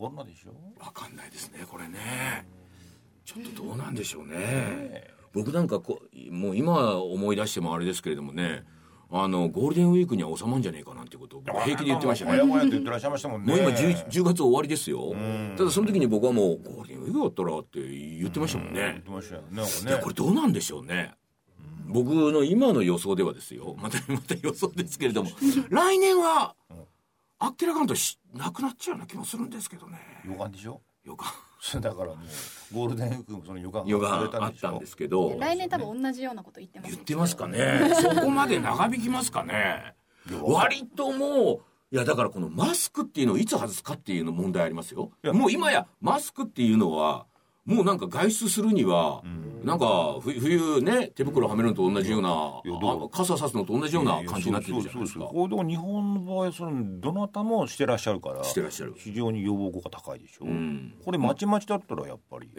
コロナでしょ？わかんないですねこれね。ちょっとどうなんでしょうね。僕なんかこもう今思い出してもあれですけれどもねあのゴールデンウィークには収まるんじゃねえかなんてことを僕平気で言ってましたね。もやもやって言ってらっしゃいましたもんね。もう今 10, 10月終わりですよ。ただその時に僕はもうゴールデンウィークだったらって言ってましたもん言っねてましたよねね。これどうなんでしょうね。僕の今の予想ではですよ。またまた予想ですけれども。来年はあっけらかんとしなくなっちゃうような気もするんですけどね。予感でしょ？予感。だからもうゴールデンウィークもその予感予が感あったんですけど。来年多分同じようなこと言ってます言ってますかね。そこまで長引きますかね。割ともういやだからこのマスクっていうのをいつ外すかっていうの問題ありますよ。いや。もう今やマスクっていうのはもうなんか外出するには、なんかふ冬ね手袋はめるのと同じような傘さすのと同じような感じになってるじゃないですか。これ日本の場合そのどなたもしてらっしゃるからしてらっしゃる。非常に予防効果高いでしょ、ん。これまちまちだったらやっぱり。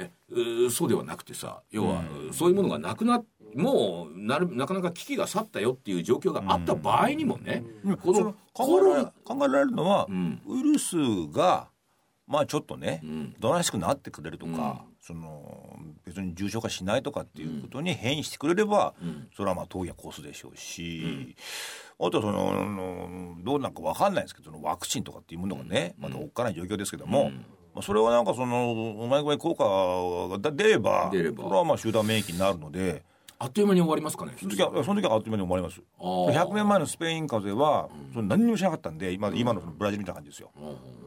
そうではなくてさ要は、そういうものがなくなもうなるなかなか危機が去ったよっていう状況があった場合にもね、このそのコ考えられロナ考えられるのは、ん。ウイルスがまあちょっとね、ん。どなしくなってくれるとか、その別に重症化しないとかっていうことに変異してくれれば、それはまあ当夜越すでしょうし、あとはそのどうなんかわかんないですけどワクチンとかっていうものがね、まだおっかない状況ですけども、まあ、それはなんかそのうまい具合に効果が出れば出れば。それはまあ集団免疫になるので。あっという間に終わりますかねその時はその時は。あっという間に終わります。あー。100年前のスペイン風邪は、その何にもしなかったんで今今のそのブラジルみたいな感じですよ。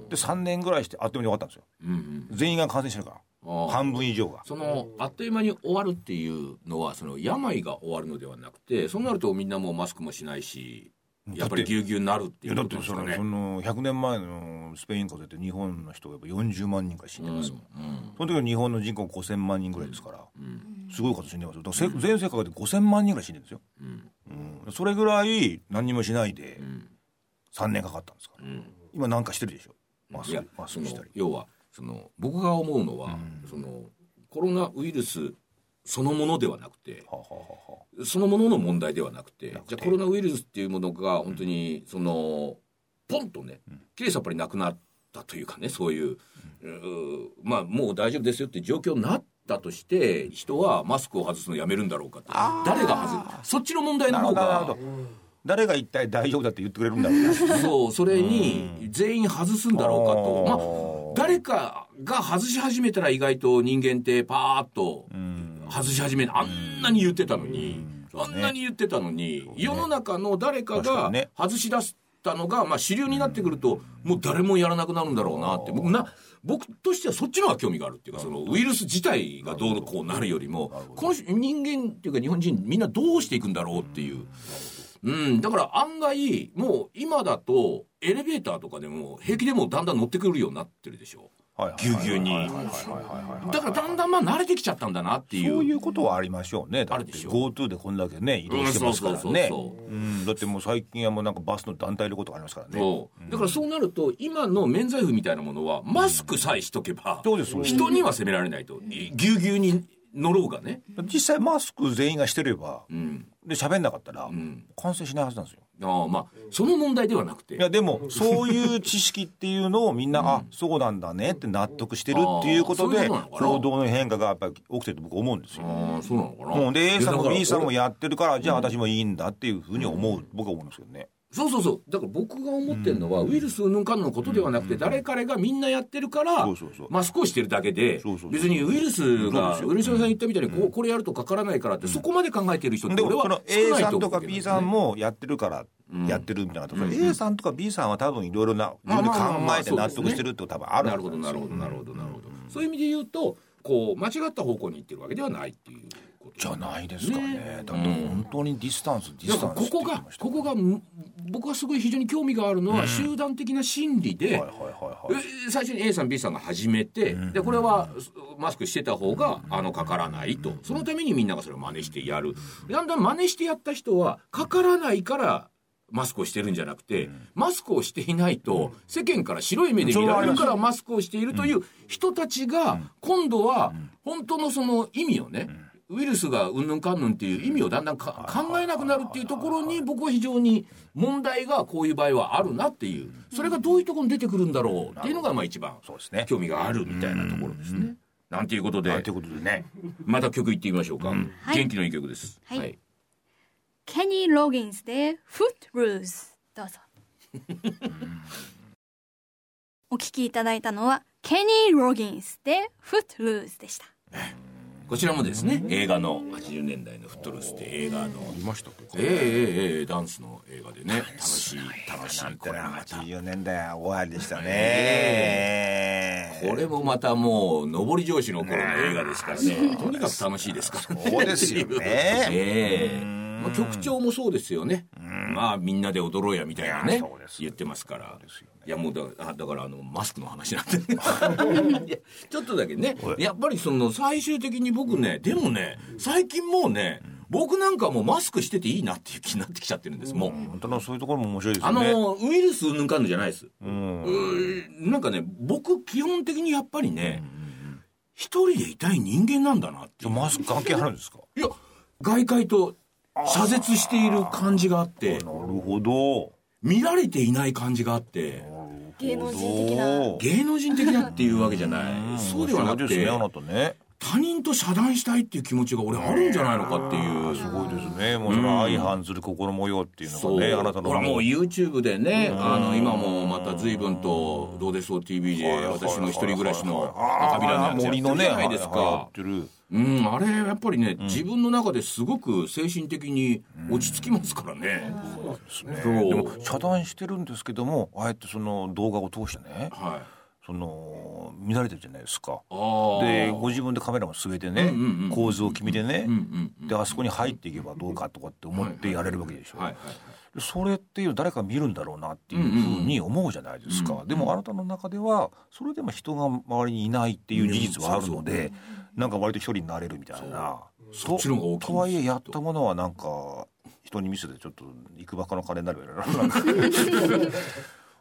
で3年ぐらいしてあっという間に終わったんですよ。うんうん。全員が感染してるから半分以上が。そのあっという間に終わるっていうのはその病が終わるのではなくてそうなるとみんなもうマスクもしないしやっぱりぎゅうぎゅうになるっていうこいやだってそとですかねのその100年前のスペイン風邪って日本の人がやっぱ40万人ぐらい死んでますもん、その時は日本の人口5000万人ぐらいですから、すごい数死んでますよ。だからせ全世界で5000万人ぐらい死んでるんですよ、うん。それぐらい何にもしないで3年かかったんですから、今なんかしてるでしょ。マスクマスクしたり。要はその僕が思うのは、そのコロナウイルスそのものではなくてはあはあはそのものの問題ではなくてなくて。じゃあコロナウイルスっていうものが本当にそのポンとねきれいさっぱりなくなったというかねそういう、うーまあもう大丈夫ですよっていう状況になったとして人はマスクを外すのやめるんだろうかって誰が外す？そっちの問題の方がど誰が一体大丈夫だって言ってくれるんだろうなそうそれに全員外すんだろうかと。まあ誰かが外し始めたら意外と人間ってパーッと外し始める。あんなに言ってたのに、あんなに言ってたのに、世の中の誰かが外し出したのが、まあ、主流になってくると、もう誰もやらなくなるんだろうなって。僕な僕としてはそっちの方が興味があるっていうかそのウイルス自体がどうのこうなるよりもこの人間っていうか日本人みんなどうしていくんだろうっていう。うん、だから案外もう今だとエレベーターとかでも平気でもだんだん乗ってくるようになってるでしょ。ぎゅうぎゅうに。はいはいはいはいはいだからだんだんまあ慣れてきちゃったんだなっていうそういうことはありましょ。うね。あるでしょ。GoTo でこんだけね移動してますからね。だってもう最近はもうなんかバスの団体旅行とかありますからね。だからそうなると今の免罪符みたいなものはマスクさえしとけば人には責められないと。ぎゅうぎゅうに乗ろうがね。実際マスク全員がしてれば、んで喋んなかったら、ん感染しないはずなんですよ。ああまあその問題ではなくていやでもそういう知識っていうのをみんな、あそうなんだねって納得してるっていうことで行動の変化がやっぱり起きてると僕思うんですよ。ああそうなのかなで A さんも B さんもやってるからじゃあ私もいいんだっていうふうに思う、僕は思うんですけどね。そうそうそう。だから僕が思ってるのは、ウイルスうんぬんかんのことではなくて、誰彼がみんなやってるからマスクをしてるだけで別にウイルスがそうですよ。ウイルスさん言ったみたいにこうこれやるとかからないからって、そこまで考えてる人って俺は A 少ないさんとかと思うけどね。B さんもやってるからやってるみたいなと、それ A さんとか B さんは多分いろいろな自分で考えて納得してるってこと多分あるなるほどなるほどなるほど。なるほど、そういう意味で言うとこう間違った方向に行ってるわけではないっていうじゃないですかね。ねだって本当にディスタンスディだスタンスここがここがむ僕はすごい非常に興味があるのは、集団的な心理で、はいはいはいはい。え最初に A さん B さんが始めて、でこれはマスクしてた方があのかからないと。そのためにみんながそれを真似してやる。だんだん真似してやった人はかからないからマスクをしてるんじゃなくて、マスクをしていないと世間から白い目で見られるからマスクをしているという人たちが今度は本当のその意味をね、ウウイルスがうんぬんかんぬんっていう意味をだんだんか考えなくなるっていうところに僕は非常に問題がこういう場合はあるなっていう。それがどういうところに出てくるんだろうっていうのがまあ一番そうですね。興味があるみたいなところですね。なんていうことで。ということでね。また曲いってみましょうか、はい。元気のいい曲です。はい。ケニー・ロギンスで「フットルーズ」どうぞお聞きいただいたのはケニー・ロギンスで「フットルーズ」でしたこちらもですね映画の80年代のフットルースって映画のいましたええええええダンスの映画でね楽しい楽しいこれまた。80年代終わりでしたね、これもまたもう上り調子の頃の映画ですからね。とにかく楽しいですからね。そうですよね。ええ。まあ、曲調もそうですよねまあみんなで踊ろうやみたいなね言ってますから。いやもうだあだからあのマスクの話なんで ちょっとだけねやっぱりその最終的に僕ねでもね最近もうね僕なんかもうマスクしてていいなっていう気になってきちゃってるんですもう。本当のそういうところも面白いですね。のウイルスうんかんぬんじゃないです。うん。なんかね僕基本的にやっぱりね一人でいたい人間なんだなっていう。マスク関係あるんですか？いや外界と遮絶している感じがあって。なるほど。見られていない感じがあって。芸能人的な。芸能人的なっていうわけじゃない。そうではなくて。そうですねあなたね他人と遮断したいっていう気持ちが俺あるんじゃないのかっていう。すごいですね。もう相反する心模様っていうのがねあなたの。ほらもう YouTube でね、あの今もまた随分と「どうでしょう TV」で私の一人暮らしの赤びらのやつ。やってるじゃないですか。うん、あれやっぱりね、自分の中ですごく精神的に落ち着きますからね。そうでも遮断してるんですけどもああやってその動画を通してね。はい。その見られてるじゃないですか。でご自分でカメラも据えてね、構図を決めてね、であそこに入っていけばどうかとかって思ってやれるわけでしょ、それっていう誰か見るんだろうなっていうふうに思うじゃないですか、でもあなたの中ではそれでも人が周りにいないっていう事実はあるので、なんか割と一人になれるみたいなそっちの方が大きいとはいえやったものはなんか人に見せてちょっといくばかの金になるような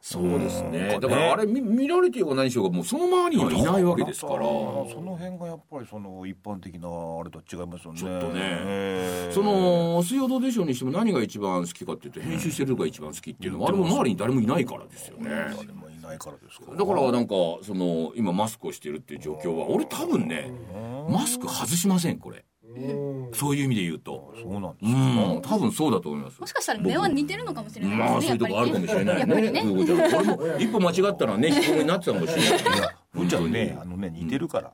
そうですね。うん。だからあれ見見られてようが何しようがもうその周りにはいないわけですから。その辺がやっぱりその一般的なあれとは違いますよね。ちょっとね。え。ーその水曜どうでしょうにしても何が一番好きかっていうと編集してるのが一番好きっていうのはあれも周りに誰もいないからですよね。誰もいないからですかだからなんかその今マスクをしてるっていう状況は俺多分ねマスク外しませんこれそういう意味で言うと。そうなんですうか、ん。多分そうだと思いますもしかしたら目は似てるのかもしれないまあそういうとですねこあるかもしれないやっぱりね。一歩間違ったらね引きこもりになってたかもしれないいやふんちゃんねあのね似てるから、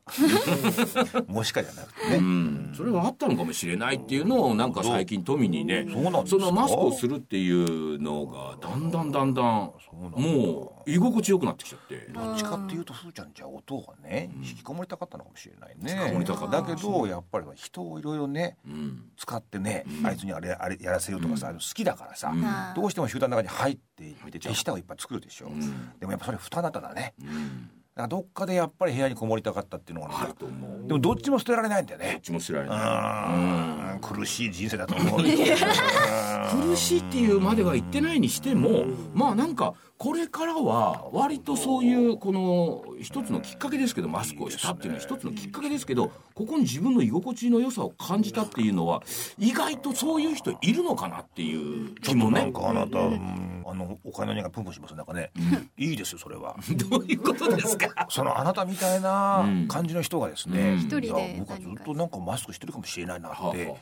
もしかじゃなくてね、うん。それはあったのかもしれないっていうのをなんか最近富にねそのマスクをするっていうのがだんだんだんだんもう居心地よくなってきちゃって。どっちかっていうとふーちゃんじゃあ音がね引きこもりたかったのかもしれないね。引きこもりたかった。だけどやっぱり人をいろいろねうん。使ってね、あいつにあれあれやらせようとかさ、好きだからさ、ん。どうしても集団の中に入っていって手下をいっぱい作るでしょ、でもやっぱそれ負担だね。うんだからどっかでやっぱり部屋にこもりたかったっていうのがああるると思うでもどっちも捨てられないんだよね。どっちも知られない。うん。苦しい人生だと思うよ。苦しいっていうまでは言ってないにしてもまあなんかこれからは割とそういうこの一つのきっかけですけどマスクをしたっていうのは一つのきっかけですけどここに自分の居心地の良さを感じたっていうのは意外とそういう人いるのかなっていうちょっとなん気もねかあなた、うん。あのお金の匂いがプンプンしますなんかね、いいですよそれは。どういうことですか？そのあなたみたいな感じの人がですね、うん。一人でいや僕はずっとなんかマスクしてるかもしれないなって。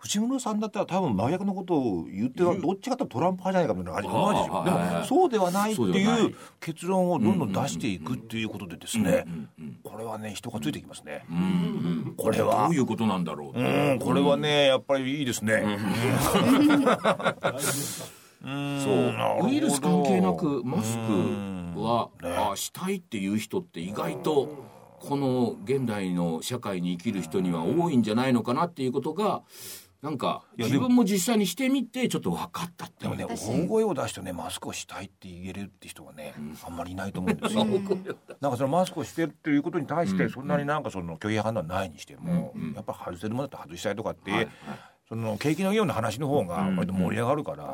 藤村さんだったら多分真逆のことを言ってるどっちかというとトランプ派じゃないかみたいな感じ思うででもそうではないっていいう結論をどんどん出していくっていうことでですねこれはね人がついてきますね。うんこれは。どういうことなんだろううんこれはねやっぱりいいですね そう。ウイルス関係なくマスクは、あしたいっていう人って意外とこの現代の社会に生きる人には多いんじゃないのかなっていうことがなんか自分も実際にしてみてちょっと分かったっていうでもね大声を出してねマスクをしたいって言えるって人がね、あんまりいないと思うんですよ。なんかそのマスクをしてるっていうことに対してそんなになんかその拒否反応はないにしても、やっぱ外せるものだったら外したいとかって、その景気のような話の方が割と盛り上がるから、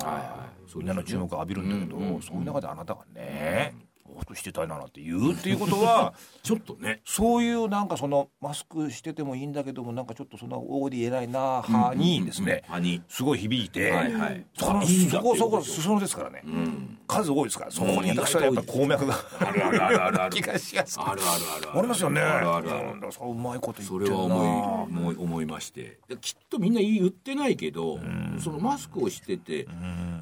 みんなの注目を浴びるんだけど、そういう中であなたがね、マスクしてたいななんて言うっていうことは ちょっとね。そういうなんかそのマスクしててもいいんだけどもなんかちょっとそんな大で言えないな派にですね、歯に。すごい響いて、はいはい。そのそこそこ裾野ですからね、うん数多いですからそこに私はやっぱり鉱脈があるあるあるあるある気がしやすいあるあるあるありますよねあるあるあるそううまいこと言そってるなれは思い思い思いましてできっとみんな言ってないけどそのマスクをしてて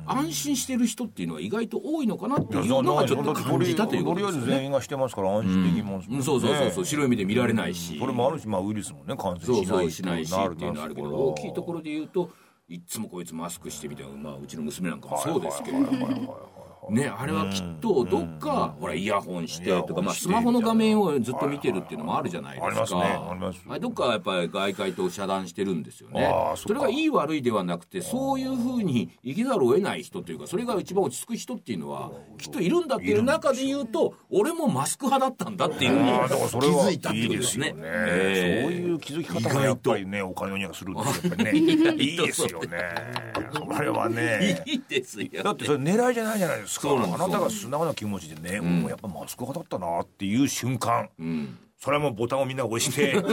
安心してる人っていうのは意外と多いのかなっていうのがちょっと感じたということですよね。全員がしてますから安心できますねうんそうそうそうそう白い目で見られないしそれもあるし、まあ、ウイルスもね感染しないしないしっていうのはあるけど大きいところで言うといっつもこいつマスクしてみたいな、まあ、うちの娘なんかもそうですけれども。ね、あれはきっとどっか、ほらイヤホンしてとか、まあ、スマホの画面をずっと見てるっていうのもあるじゃないですか。ありますね。ありますあれどっかやっぱり外界と遮断してるんですよね。それがいい悪いではなくて、そういうふうに生きざるを得ない人というか、それが一番落ち着く人っていうのは、きっといるんだっていう中で言うと、俺もマスク派だったんだっていうふうに気はづいたっていういいことですね。ですよね、ええそういう気づき方がやっぱりねお金の匂いがするんですよやっぱりね いいですよね。それはね。いいですよ。だってそれ狙いじゃないじゃないですかですあなたが素直な気持ちでね、もうやっぱマスク派だったなっていう瞬間、うん。それはもうボタンをみんな押して も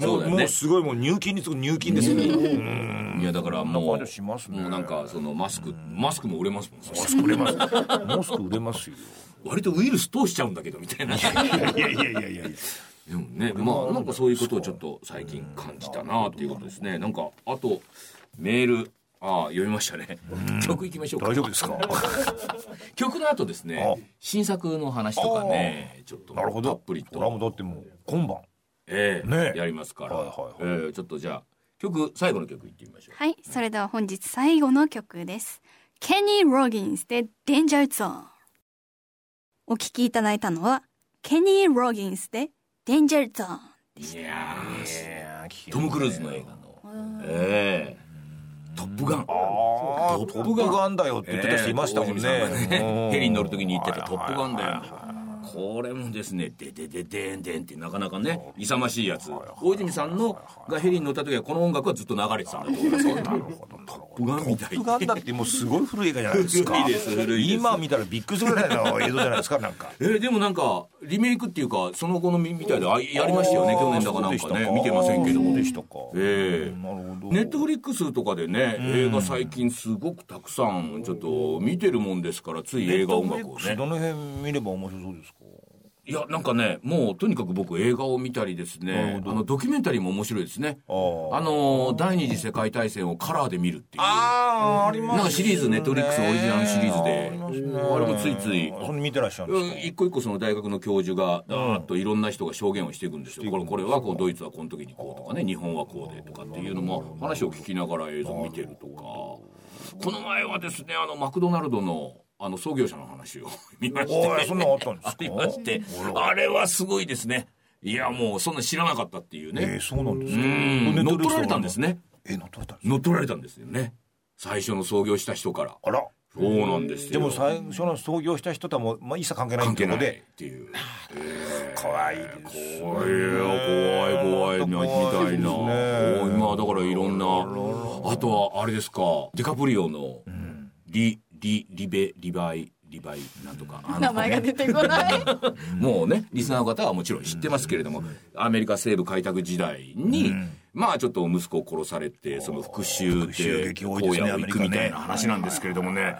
そうね。もうすごいもう入金に次ぐ入金ですよ、うん。いやだからもうね。もうなんかそのマスクマスクも売れますもん。マスク売れます。マスク売れますよ。割とウイルス通しちゃうんだけどみたいな。いやいやいやいやいやでもねまあなんかそういうことをちょっと最近感じたなっていうことですね。なんかあとメールああ読みましたね。曲いきましょうか。大丈夫ですか？曲の後ですねあ新作の話とかねちょっとなるほど。たっぷりこれはもうとだってもう今晩。ええね。やりますから。はいはいはい。ええちょっとじゃあ曲最後の曲いってみましょう。はい、それでは本日最後の曲です。ケニー・ロギンスで Danger Zone。お聴きいただいたのは、ケニー・ロギンスで Danger Zone。いやーいやートム・クルーズの映画の。ええトップガン。ああトップガン。だよって言ってた人い。ましたもんね,、ええ大泉さんがね。うん。ヘリに乗る時に言ってたトップガンだよ。これもですね、ででででんでんってなかなかね、勇ましいやつ。大泉さんのがヘリに乗った時はこの音楽はずっと流れてたんだと思います。なるほどトップガンみたいトップガンだってもうす。ごい古い映画じゃないです。か古いです。古いです。今見たらびっくりす。るぐらいの映像じゃないです。かなんかえーでもなんか、リメイクっていうか、その後のみみたいで、あやりましたよね、去年だかなんかね。見てませんけどもで。したかええなるほどネットフリックスとかでね、映画最近す。ごくたくさんちょっと見てるもんです。から、つい映画音楽をね。どの辺見れば面白そうです。かいや、なんかね、もうとにかく僕映画を見たりですねあのドキュメンタリーも面白いですね。あの、第二次世界大戦をカラーで見るっていう。あーありますなんかシリーズネットフリックスのオリジナルシリーズで。ああれもついつい。そんな見てらっしゃるんですか？一個一個その大学の教授がだーっといろんな人が証言をしていくんですよ。これこれはこうドイツはこの時にこうとかね日本はこうでとかっていうのも話を聞きながら映像を見てるとか。この前はですねあのマクドナルドのあの創業者の話を 見まして。そんなのあったんですか？まして。あれはすごいですね。いやもうそんな知らなかったっていうえーねそうなんですかうん。乗っ取られたんですね。え乗っ取られたんですか？乗っ取られたんですよね。最初の創業した人から。あら。そうなんですよ。でも最初の創業した人とはもう、まあ、一切関係ない関係ないっということで。ていう。怖いです怖いよ怖い怖いなみたいなお今だからいろんな。あとはあれですか。ディカプリオのリリリベリバイリバイなんとかあの名前が出てこない。もうねリスナーの方はもちろん知ってますけれどもアメリカ西部開拓時代にまあちょっと息子を殺されてその復讐讐で荒野を行くみたいな話なんですけれどもね。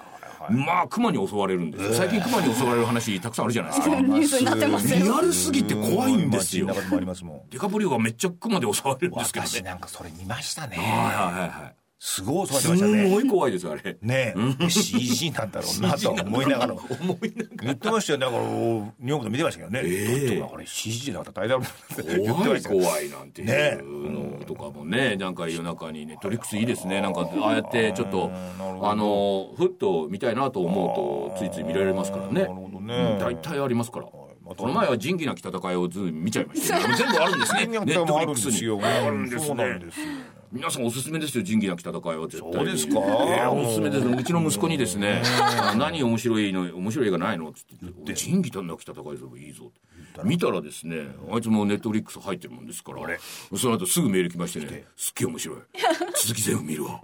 まあ熊に襲われるんですよ。最近熊に襲われる話たくさんあるじゃないですか。ニュースになってますよ。リアルすぎて怖いんですよ。デカプリオがめっちゃ熊で襲われるんですけど私ねなんかそれ見ましたね。はいはいはいはいすごいすごい怖いですあれ。ねえ。CG なんだろうなとは思いながら。言ってましたよ。だからニューヨークで見てましたけどね、ええ。だってあれ CG じゃなかったら大丈夫怖い怖いなんていうのとかもね。なんか夜中にネットリックスいいですね。なんかああやってちょっとあのふっと見たいなと思うとついつい見られますからね。なるほどね。うん大体ありますから。この前は仁義なき戦いをず見ちゃいましたね全部あるんですね。ネットフリックスにあるんですねそうなんですよ皆さんおすすめですよ仁義なき戦いは絶対に。そうですか？ええおすすめです。う。ちの息子にですね何面白いの面白い映画ないの？っつって仁義なき戦いすればいいぞって。見たらですねあいつもネットフリックス入ってるもんですからその後すぐメール来ましてねすっげえ面白い。続き全部見るわ。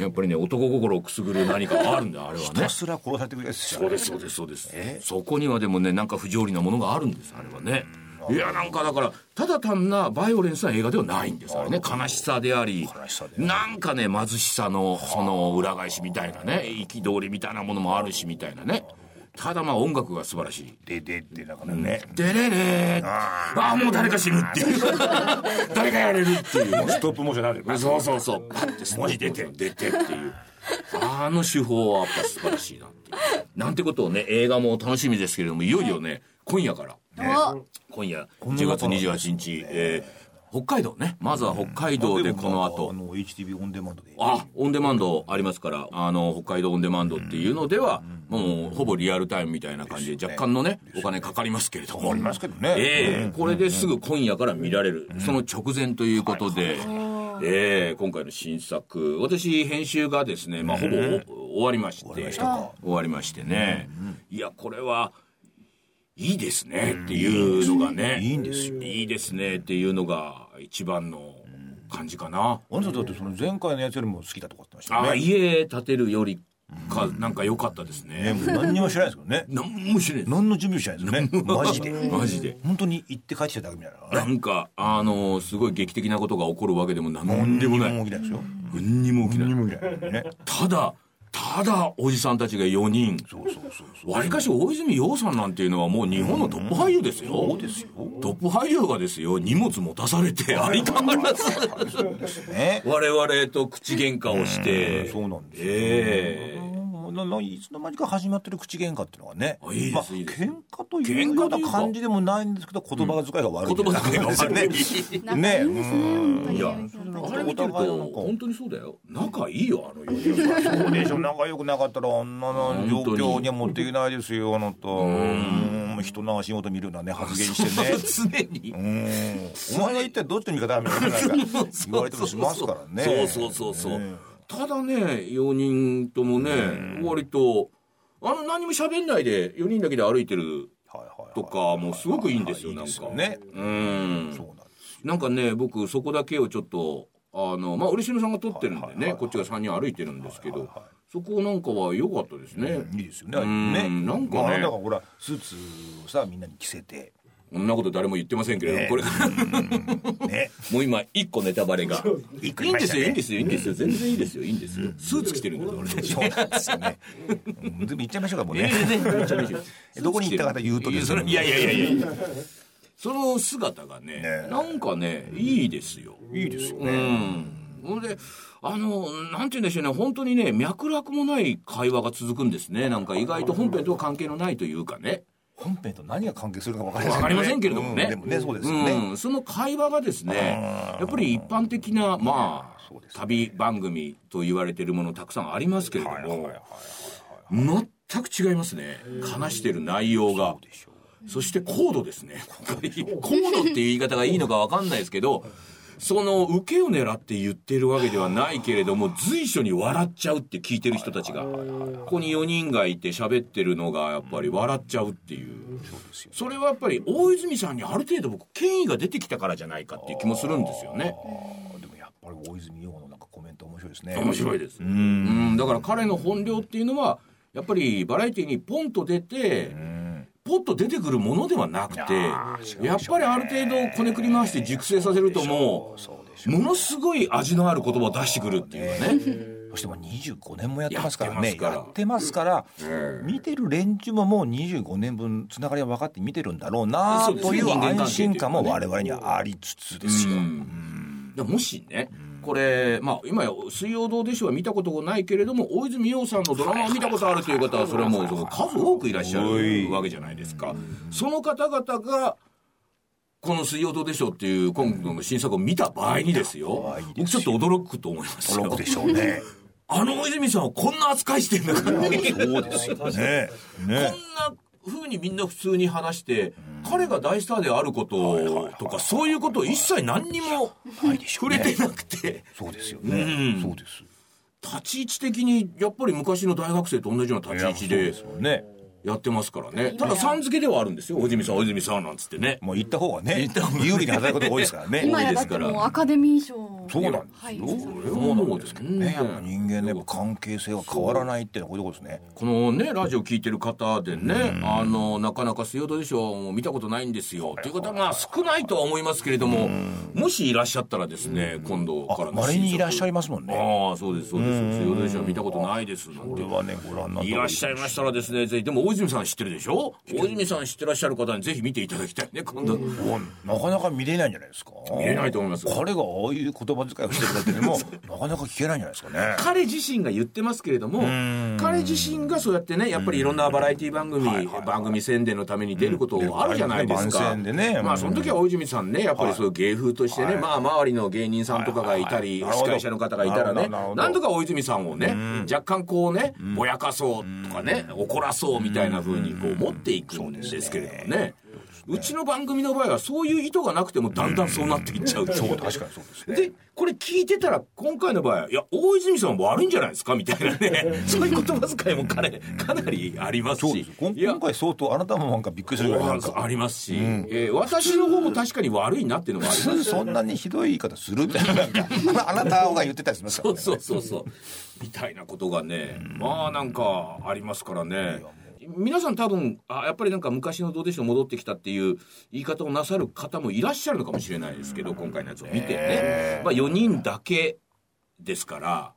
やっぱりね男心をくすぐる何かがあるんだよあれはね。ひたすら殺されてくるやつですよそうですそうですそうです。そこにはでもねなんか不条理なものがあるんですあれはねいやなんかだからただ単なバイオレンスな映画ではないんですあれね。悲しさでありなんかね貧しさのその裏返しみたいなね憤りみたいなものもあるしみたいなね。ただまあ音楽が素晴らしい。でででだからね、でれれー。ああもう誰か死ぬっていう。誰かやれるっていう。ストップモーションなんでそうそうそう。パッて文字出て出てっていう。あの手法はやっぱ素晴らしいなっていう。なんてことをね映画も楽しみですけれどもいよいよね今夜からお。今夜10月28日、えー北海道ね。まずは北海道でこの後。あの HTV オンデマンドで。あオンデマンドありますからあの北海道オンデマンドっていうのでは、もうほぼリアルタイムみたいな感じで若干のねお金かかりますけれども。ありますけどね、ええ。これですぐ今夜から見られる、その直前ということで、ええ。今回の新作。私編集がですね、まあ、ほぼお終わりまして。終わりましてね、いやこれはいいですねっていうのがね、いいんですよ。いいですねっていうのが一番の感じかな、あなただってその前回のやつよりも好きだとかってましたね。家建てるよりかなんか良かったですね、ねもう何にも知らないですけどね。なんもしないです。何の準備もしないですよね。マジで。マジで。本当に行って帰ってきただけみたいな。ねなんかあのすごい劇的なことが起こるわけでも何でもない何にも起きないですよ何にも起きない何にも起きないねただただおじさんたちが4人。そうそうそうそう。わりかし大泉洋さんなんていうのはもう日本のトップ俳優ですよ、そうですよ。トップ俳優がですよ。荷物持たされて相変わらず。ね我々と口喧嘩をして。そうなんですよ。ええ。もうなないつの間にか始まってる口喧嘩っていうのがね。あいいまあ喧嘩というような感じでもないんですけど言葉遣いが悪い言葉遣いが悪い。ですね本当にいやあれ見てるお互いのなんかと本当にそうだよ。仲いいよあの4人そうでしょ。仲良くなかったらあんなの状況には持っていけないですよあなたうん。人の足元見るようなね発言してね。常に。うん。お前が一体どっちの味方みたいななんか言われてもしますからね。そうそうそうそう、ねただね4人ともね、割とあの何も喋んないで4人だけで歩いてるとかもすごくいいんですよ、なんか。ねうん。なんかね僕そこだけをちょっとあのまあ嬉野さんが撮ってるんでね、こっちが3人歩いてるんですけど、そこなんかは良かったですね、いいですよね。うんねなんかね。なたがほらスーツをさみんなに着せてこんなこと誰も言ってませんけれども、ね。これね。もう今1個ネタバレが。いいんですよいいんねですよいいんですよ。全然いいですよいいんですよ。スーツ着てるんですよ俺たち。そうなんですよね。うん。全部言っちゃいましょうかもうね。どこに行ったかというとですねいやいやいやいや。その姿がねね。なんかねいいですよ。いいですようねん。ほんであのなんて言うんでしょうね。本当にね脈絡もない会話が続くんですね。なんか意外と本編とは関係のないというかね本編と何が関係するか分かりませんわかりませんけれどもね、うんでもねそうですよね。うんその会話がですねやっぱり一般的なまあね旅番組と言われてるものたくさんありますけれども全く違いますね。話してる内容が。そして高度ですね。高度っていう言い方がいいのか分かんないですけどその受けを狙って言ってるわけではないけれども随所に笑っちゃうって聞いてる人たちがここに4人がいて喋ってるのがやっぱり笑っちゃうっていう。それはやっぱり大泉さんにある程度僕権威が出てきたからじゃないかっていう気もするんですよね。でもやっぱり大泉洋のなんかコメント面白いですね。面白いです。うん。だから彼の本領っていうのはやっぱりバラエティにポンと出てポッと出てくるものではなくてやっぱりある程度こねくり回して熟成させるともそうものすごい味のある言葉を出してくるっていうかね。そしてもう25年もやってますからね。やってますから。見てる連中ももう25年分つながりが分かって見てるんだろうなという安心感も我々にはありつつですよ。でもしねこれまあ今や「水曜どうでしょう」は見たことがないけれども大泉洋さんのドラマを見たことあるという方はそれはもう数多くいらっしゃるわけじゃないですか。その方々がこの「水曜どうでしょう」っていう今度の新作を見た場合にですよ。僕ちょっと驚くと思いますよ。驚くでしょうね。あの大泉さんをこんな扱いしてんだからねそうですよね。こんねな風にみんな普通に話して、彼が大スターであることとか、そういうことを一切何にも触れてなくて、そうですよね、うん。そうです。立ち位置的にやっぱり昔の大学生と同じような立ち位置でやってますからね。ただ、さん付けではあるんですよ。大泉さん、大泉さんなんつってね。もう行った方がね行った方が有利に働くことが多いですからね。今やだって多いですから。もうアカデミー賞そうなんですはいよ、そうなんですけどね。やっぱ人間のやっぱ関係性は変わらないっていうのはこういうことですね。このね、ラジオ聞いてる方でね、あの、なかなか水曜どうでしょうもう見たことないんですよ。っていう方が少ないとは思いますけれども、もしいらっしゃったらですね、今度からのまれにいらっしゃいまますもんね。ああ、そうです、そうです。水曜どうでしょう見たことないです。なんて。これはねご覧になったいらっしゃいましたらですね、ぜひ、でも大泉さん知ってるでしょ？大泉さん知ってらっしゃる方にぜひ見ていただきたいね、今度。おなかなか見れないんじゃないですか？見れないと思います。彼がああいう言葉遣いをしてるだけでも なかなか聞けないんじゃないですかね。彼自身が言ってますけれども、彼自身がそうやってね、やっぱりいろんなバラエティ番組、番組宣伝のために出ることあるじゃないですか。ね。まあ、その時は大泉さんね、やっぱりそういう芸風としてね、まあ、周りの芸人さんとかがいたり、はいはい。はい。司会者の方がいたらね、なんとか大泉さんをね、若干こうね、ぼやかそうとかね、怒らそうみたいな風にこう持っていくんですけれどもね。うちの番組の場合はそういう意図がなくてもだんだんそうなっていっちゃうそう。確かにそうですね。で、これ聞いてたら、今回の場合は、いや、大泉さんも悪いんじゃないですか？みたいなね、そういう言葉遣いも彼、かなりありますし。今回相当あなたもなんかびっくりするぐらいなんか。ありますし、えー私の方も確かに悪いなっていうのもあります。そんなにひどい言い方するみたいななんかあなたが言ってたりしますからね。そうそうそうそう。みたいなことがね、まあなんかありますからね。皆さん多分あやっぱりなんか昔のどうでしょう戻ってきたっていう言い方をなさる方もいらっしゃるのかもしれないですけど今回のやつを見てね、まあ、4人だけですから、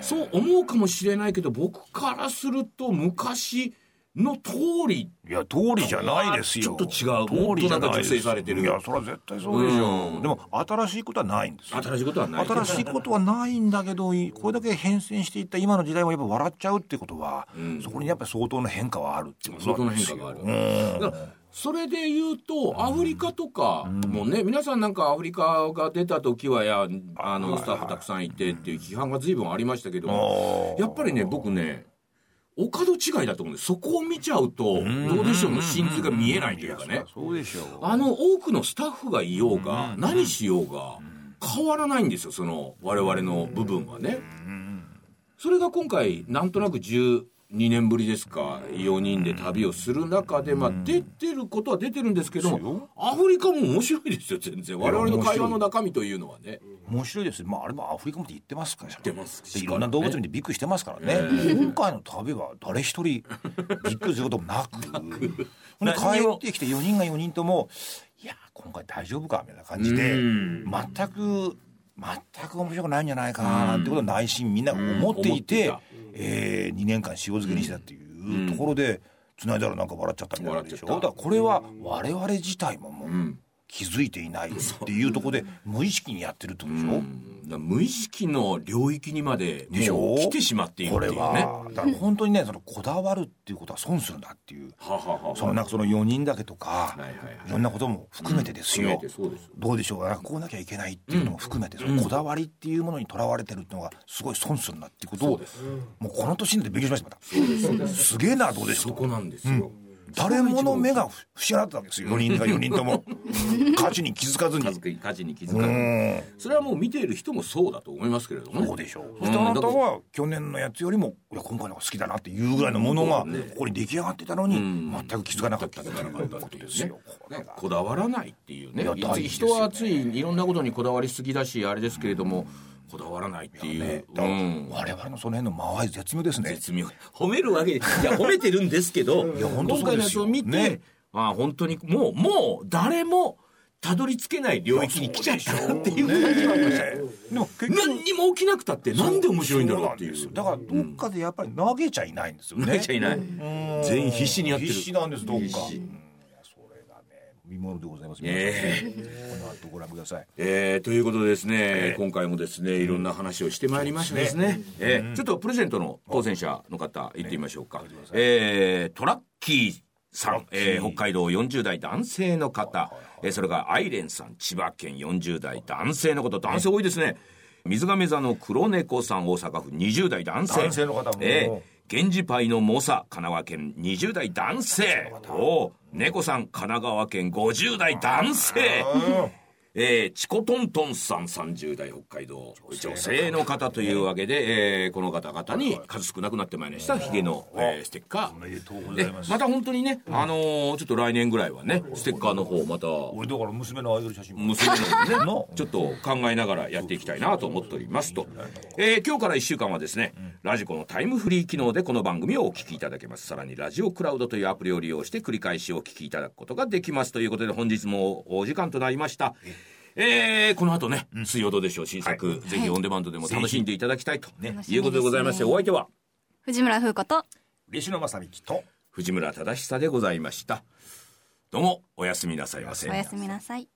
そう思うかもしれないけど僕からすると昔の通り。いや通りじゃないですよ。ちょっと違う。通りじゃないです。もっとなんか女性されてるいやそれは絶対そうでしょう。ん。でも新しいことはないんですよ。新しいことはない。新しいことはないんだけどいこれだけ変遷していった今の時代はやっぱ笑っちゃうってことは、そこにやっぱり相当の変化はあるっていうこと相当なんなですよ。変化がある。うん。だからそれで言うと、アフリカとかもね、皆さんなんかアフリカが出た時はや、あの、スタッフたくさんいてっていう批判が随分ありましたけども、やっぱりね、僕ね、お門違いだと思うんです。そこを見ちゃうと、どうでしょう？の真髄が見えないというかね。そうでしょう。あの多くのスタッフがいようが、何しようが、変わらないんですよ、その我々の部分はね。それが今回、なんとなく12年ぶりですか、4人で旅をする中で、まあ、出てることは出てるんですけども、アフリカも面白いですよ、全然。我々の会話の中身というのはね。面白いです。まああれもアフリカまで行ってますから。行ってます。でいろんな動物見てびっくりしてますからね、今回の旅は誰一人びっくりすることもなく。ほんで帰ってきて4人が4人ともいや今回大丈夫かみたいな感じでうん。全く全く面白くないんじゃないかななんてことを内心みんなが思っていて、え2年間塩漬けにしてたっていうところで繋いだらなんか笑っちゃったみたいなでしょ？だからこれは我々自体ももう、ん。気づいていないっていうところで無意識にやってるってことでしょ、うん無意識の領域にまでもう来てしまっているっていうね。は。だから本当にねそのこだわるっていうことは損するんだっていう。ははははそのなんかその4人だけとか、はいろんなことも含めてですよ、どうでしょう？かこうなきゃいけないっていうのも含めて、そのこだわりっていうものにとらわれてるっていうのがすごい損するなっていうことをもうこの年になって勉強しましたまたすげえなどうでしょそうこなんですよ。誰もの目が不思議だったわけですよ。4人が4人とも。価値に気づかずに。数火事に気づうかずん。それはもう見ている人もそうだと思いますけれども。ねそうでしょう。そしてあなたは去年のやつよりもいや今回の方が好きだなっていうぐらいのものがここに出来上がってたのに全く気づかなかったっていうことですよ。こだわらないっていうね。人はついいろんなことにこだわりすぎだしあれですけれどもこだわらないっていう、ねうん。我々のその辺の間合い絶妙ですね。絶妙。褒めるわけいや褒めてるんですけど や本当今回のやつを見て、ね。ああ本当にもうもう誰もたどり着けない領域に来ちゃったなっていう感じがありました。で何にも起きなくたってなんで面白いんだろうっていう。だからどっかでやっぱり投げちゃいないんですよね。投げちゃいない。全員必死にやってる。必死なんですどっか。うんい必死やそれがね見ものでございます。えこの後ご覧ください。えーということでですね、今回もですねいろんな話をしてまいりましたですね、えーちょっとプレゼントの当選者の方行ってみましょうか、えートラッキーさん、えー北海道40代男性の方、えーそれからアイレンさん千葉県40代男性の方男性多いですね。水亀座の黒猫さん大阪府20代男性。男性の方も。えー源氏パイの猛者、神奈川県20代男性。お猫さん、神奈川県50代男性。えー、チコトントンさん30代北海道女性の方というわけで、えー、この方々に数少なくなってまいりましたヒゲの、えー、ステッカー。また本当にね、あのー、ちょっと来年ぐらいはねステッカーの方また俺だから娘のアイドル写真娘のね ちょっと考えながらやっていきたいなと思っておりますと、えー、今日から1週間はですね、ラジコのタイムフリー機能でこの番組をお聞きいただけます。さらにラジオクラウドというアプリを利用して繰り返しお聞きいただくことができます。ということで本日もお時間となりました。えー、この後ね、水曜どうでしょう、新作、はい、ぜひオンデマンドでも楽しんでいただきたいと、ね、いうことでございまして、お相手は、藤村風子と、西野正幹と、藤村忠久でございました。どうも、おやすみなさいませ。おやすみなさい。